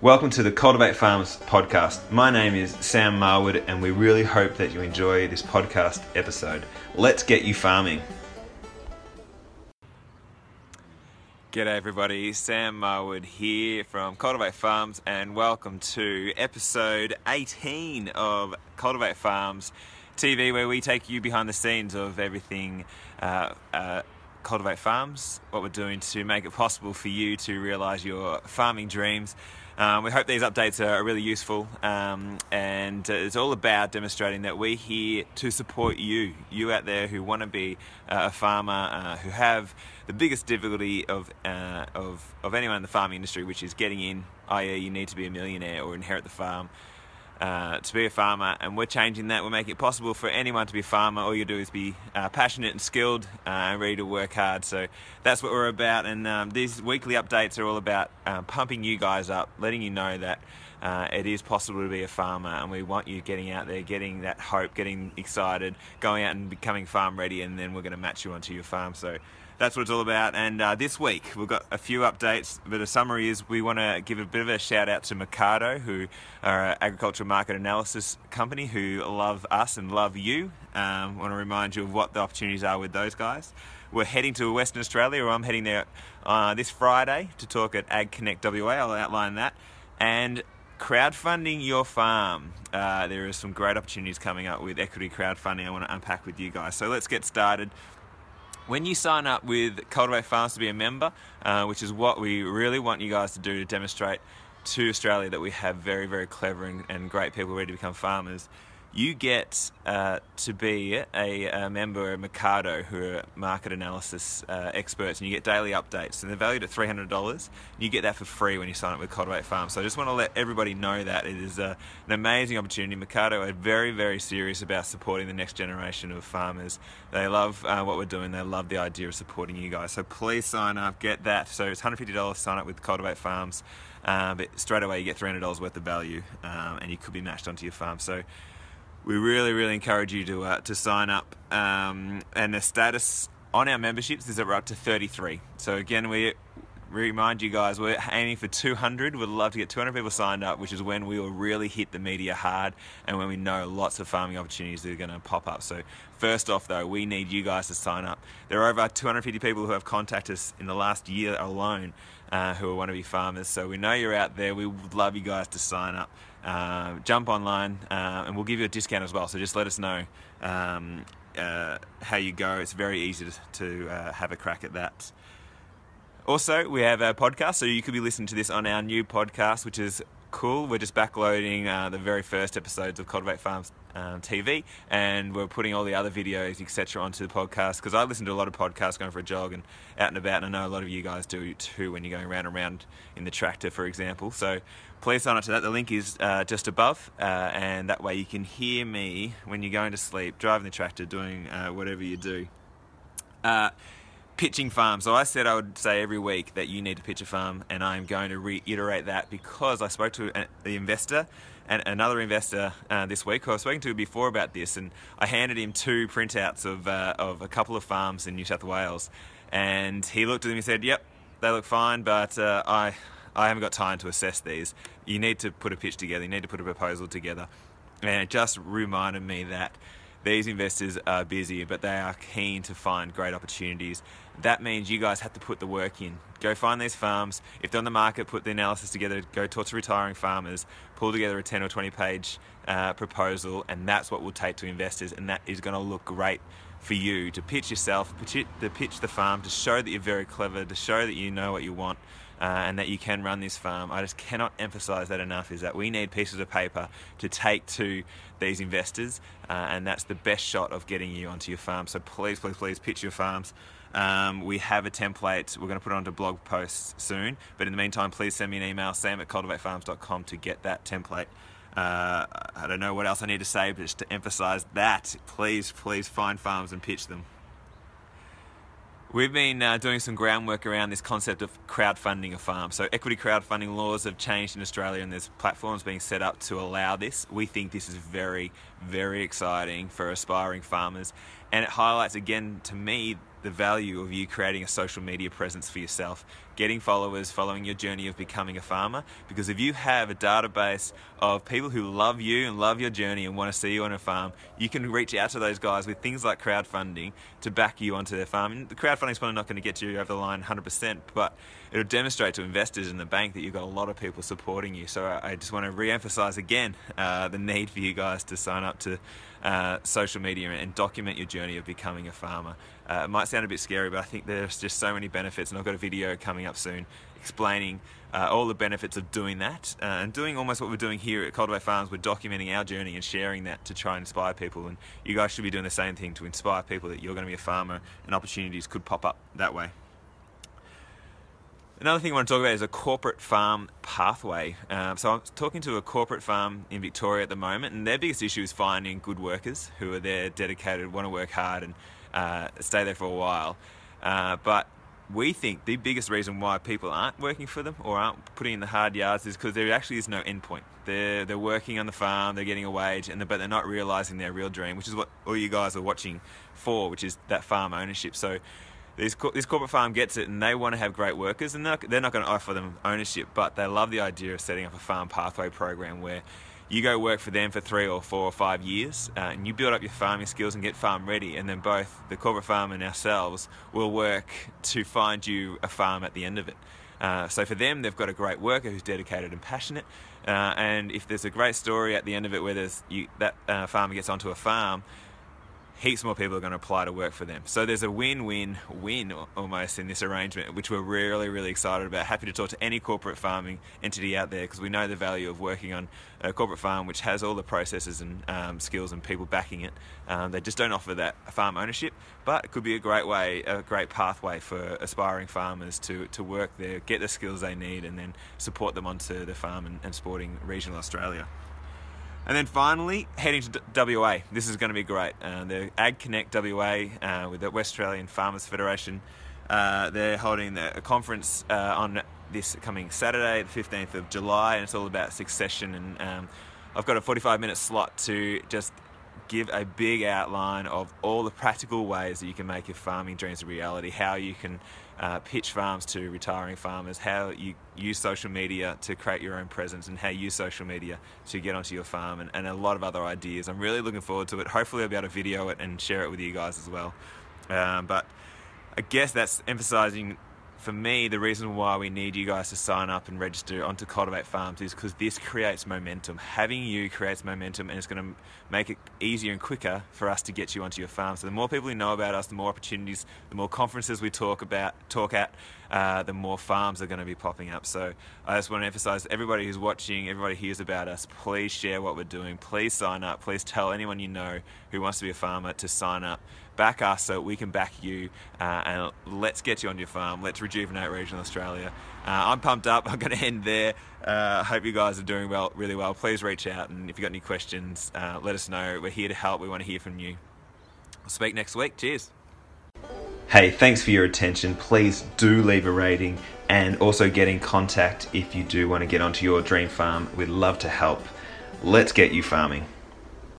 Welcome to the Cultivate Farms podcast. My name is Sam Marwood, and we really hope that you enjoy this podcast episode. Let's get you farming. G'day, everybody. Sam Marwood here from Cultivate Farms, and welcome to episode 18 of Cultivate Farms TV, where we take you behind the scenes of everything. Uh, uh, Cultivate Farms, what we're doing to make it possible for you to realize your farming dreams. Um, we hope these updates are really useful, um, and it's all about demonstrating that we're here to support you, you out there who want to be uh, a farmer, uh, who have the biggest difficulty of, uh, of, of anyone in the farming industry, which is getting in, i.e., you need to be a millionaire or inherit the farm uh, to be a farmer, and we're changing that. We're making it possible for anyone to be a farmer. All you do is be uh, passionate and skilled uh, and ready to work hard. So that's what we're about. And um, these weekly updates are all about uh, pumping you guys up, letting you know that. Uh, it is possible to be a farmer, and we want you getting out there, getting that hope, getting excited, going out and becoming farm ready, and then we're going to match you onto your farm. So that's what it's all about. And uh, this week we've got a few updates, but a summary is we want to give a bit of a shout out to Mecardo, who are an agricultural market analysis company who love us and love you. Um, want to remind you of what the opportunities are with those guys. We're heading to Western Australia, or I'm heading there uh, this Friday to talk at Ag Connect WA. I'll outline that. And crowdfunding your farm. Uh, there are some great opportunities coming up with equity crowdfunding I want to unpack with you guys. So let's get started. When you sign up with Cultivate Farms to be a member, uh, which is what we really want you guys to do to demonstrate to Australia that we have very, very clever and, and great people ready to become farmers, you get uh, to be a, a, member of Mecardo, who are market analysis uh, experts, and you get daily updates. And they're valued at $300. You get that for free when you sign up with Cultivate Farm. So I just want to let everybody know that it is a, an amazing opportunity. Mecardo are very, very serious about supporting the next generation of farmers. They love uh, what we're doing. They love the idea of supporting you guys. So please sign up, get that. So it's $150 sign up with Cultivate Farms. Uh, but straight away you get $300 worth of value, um, and you could be matched onto your farm. So we really, really encourage you to uh, to sign up. Um, and the status on our memberships is that we're up to 33. So again, we remind you guys we're aiming for 200. We'd love to get 200 people signed up, which is when we will really hit the media hard and when we know lots of farming opportunities are going to pop up. So first off, though, we need you guys to sign up. There are over 250 people who have contacted us in the last year alone. Uh, who are want to be farmers. So we know you're out there. We would love you guys to sign up. Uh, jump online uh, and we'll give you a discount as well. So just let us know um, uh, how you go. It's very easy to, to uh, have a crack at that. Also, we have a podcast, so you could be listening to this on our new podcast, which is cool. We're just backloading uh, the very first episodes of Cultivate Farms um, TV, and we're putting all the other videos, etc., onto the podcast. Because I listen to a lot of podcasts going for a jog and out and about, and I know a lot of you guys do too when you're going around and around in the tractor, for example. So please sign up to that. The link is uh, just above, uh, and that way you can hear me when you're going to sleep, driving the tractor, doing uh, whatever you do. Pitching farm. So I said I would say every week that you need to pitch a farm, and I'm going to reiterate that because I spoke to the investor and another investor uh, this week who I was speaking to before about this, and I handed him two printouts of uh, of a couple of farms in New South Wales, and he looked at them and said, "Yep, they look fine, but uh, I." I haven't got time to assess these. You need to put a pitch together. You need to put a proposal together. And it just reminded me that these investors are busy, but they are keen to find great opportunities. That means you guys have to put the work in. Go find these farms. If they're on the market, put the analysis together. Go talk to retiring farmers. Pull together a 10 or 20 page uh, proposal, and that's what we'll take to investors. And that is going to look great for you to pitch yourself, pitch, to pitch the farm, to show that you're very clever, to show that you know what you want uh, and that you can run this farm. I just cannot emphasize that enough is that we need pieces of paper to take to these investors, uh, and that's the best shot of getting you onto your farm. So please, please, please pitch your farms. Um, we have a template. We're going to put it onto blog posts soon. But in the meantime, please send me an email, sam at cultivatefarms.com, to get that template. Uh, I don't know what else I need to say, but just to emphasize that, please, please find farms and pitch them. We've been uh, doing some groundwork around this concept of crowdfunding a farm. So, equity crowdfunding laws have changed in Australia, and there's platforms being set up to allow this. We think this is very, very exciting for aspiring farmers, and it highlights again to me the value of you creating a social media presence for yourself, getting followers, following your journey of becoming a farmer. Because if you have a database of people who love you and love your journey and want to see you on a farm, you can reach out to those guys with things like crowdfunding to back you onto their farm. And the crowdfunding is probably not going to get you over the line 100%, but it'll demonstrate to investors in the bank that you've got a lot of people supporting you. So I just want to re-emphasize again uh, the need for you guys to sign up to uh, social media and document your journey of becoming a farmer. Uh, it might sound a bit scary, but I think there's just so many benefits, and I've got a video coming up soon explaining uh, all the benefits of doing that uh, and doing almost what we're doing here at Cultivate Farms. We're documenting our journey and sharing that to try and inspire people. And you guys should be doing the same thing to inspire people that you're going to be a farmer and opportunities could pop up that way. Another thing I want to talk about is a corporate farm pathway. Um, so I'm talking to a corporate farm in Victoria at the moment, and their biggest issue is finding good workers who are there, dedicated, want to work hard, and uh, stay there for a while. Uh, but we think the biggest reason why people aren't working for them or aren't putting in the hard yards is because there actually is no endpoint. They're they're working on the farm, they're getting a wage, and but they're not realizing their real dream, which is what all you guys are watching for, which is that farm ownership. So this, this corporate farm gets it and they want to have great workers and they're, they're not going to offer them ownership, but they love the idea of setting up a farm pathway program where you go work for them for three or four or five years uh, and you build up your farming skills and get farm ready and then both the corporate farm and ourselves will work to find you a farm at the end of it. Uh, so for them, they've got a great worker who's dedicated and passionate. Uh, and if there's a great story at the end of it where there's you, that uh, farmer gets onto a farm, heaps more people are going to apply to work for them. So there's a win-win-win almost in this arrangement, which we're really, really excited about. Happy to talk to any corporate farming entity out there because we know the value of working on a corporate farm which has all the processes and um, skills and people backing it. Um, they just don't offer that farm ownership, but it could be a great way, a great pathway for aspiring farmers to, to work there, get the skills they need, and then support them onto the farm and, and sporting regional Australia. And then finally, heading to WA. This is going to be great. Uh, the Ag Connect WA uh, with the West Australian Farmers Federation. Uh, they're holding a conference uh, on this coming Saturday, the 15th of July, and it's all about succession. And um, I've got a 45 minute slot to just give a big outline of all the practical ways that you can make your farming dreams a reality, how you can uh, pitch farms to retiring farmers, how you use social media to create your own presence, and how you use social media to get onto your farm, and, and a lot of other ideas. I'm really looking forward to it. Hopefully, I'll be able to video it and share it with you guys as well. Um, but I guess that's emphasizing for me, the reason why we need you guys to sign up and register onto Cultivate Farms is because this creates momentum. Having you creates momentum and it's going to make it easier and quicker for us to get you onto your farm. So the more people who know about us, the more opportunities, the more conferences we talk about, talk at, uh, the more farms are going to be popping up. So I just want to emphasize everybody who's watching, everybody hears about us, please share what we're doing. Please sign up. Please tell anyone you know who wants to be a farmer to sign up back us so we can back you uh, and let's get you on your farm. Let's rejuvenate regional Australia. Uh, I'm pumped up. I'm going to end there. I uh, hope you guys are doing well, really well. Please reach out and if you've got any questions, uh, let us know. We're here to help. We want to hear from you. I'll speak next week. Cheers. Hey, thanks for your attention. Please do leave a rating and also get in contact if you do want to get onto your dream farm. We'd love to help. Let's get you farming.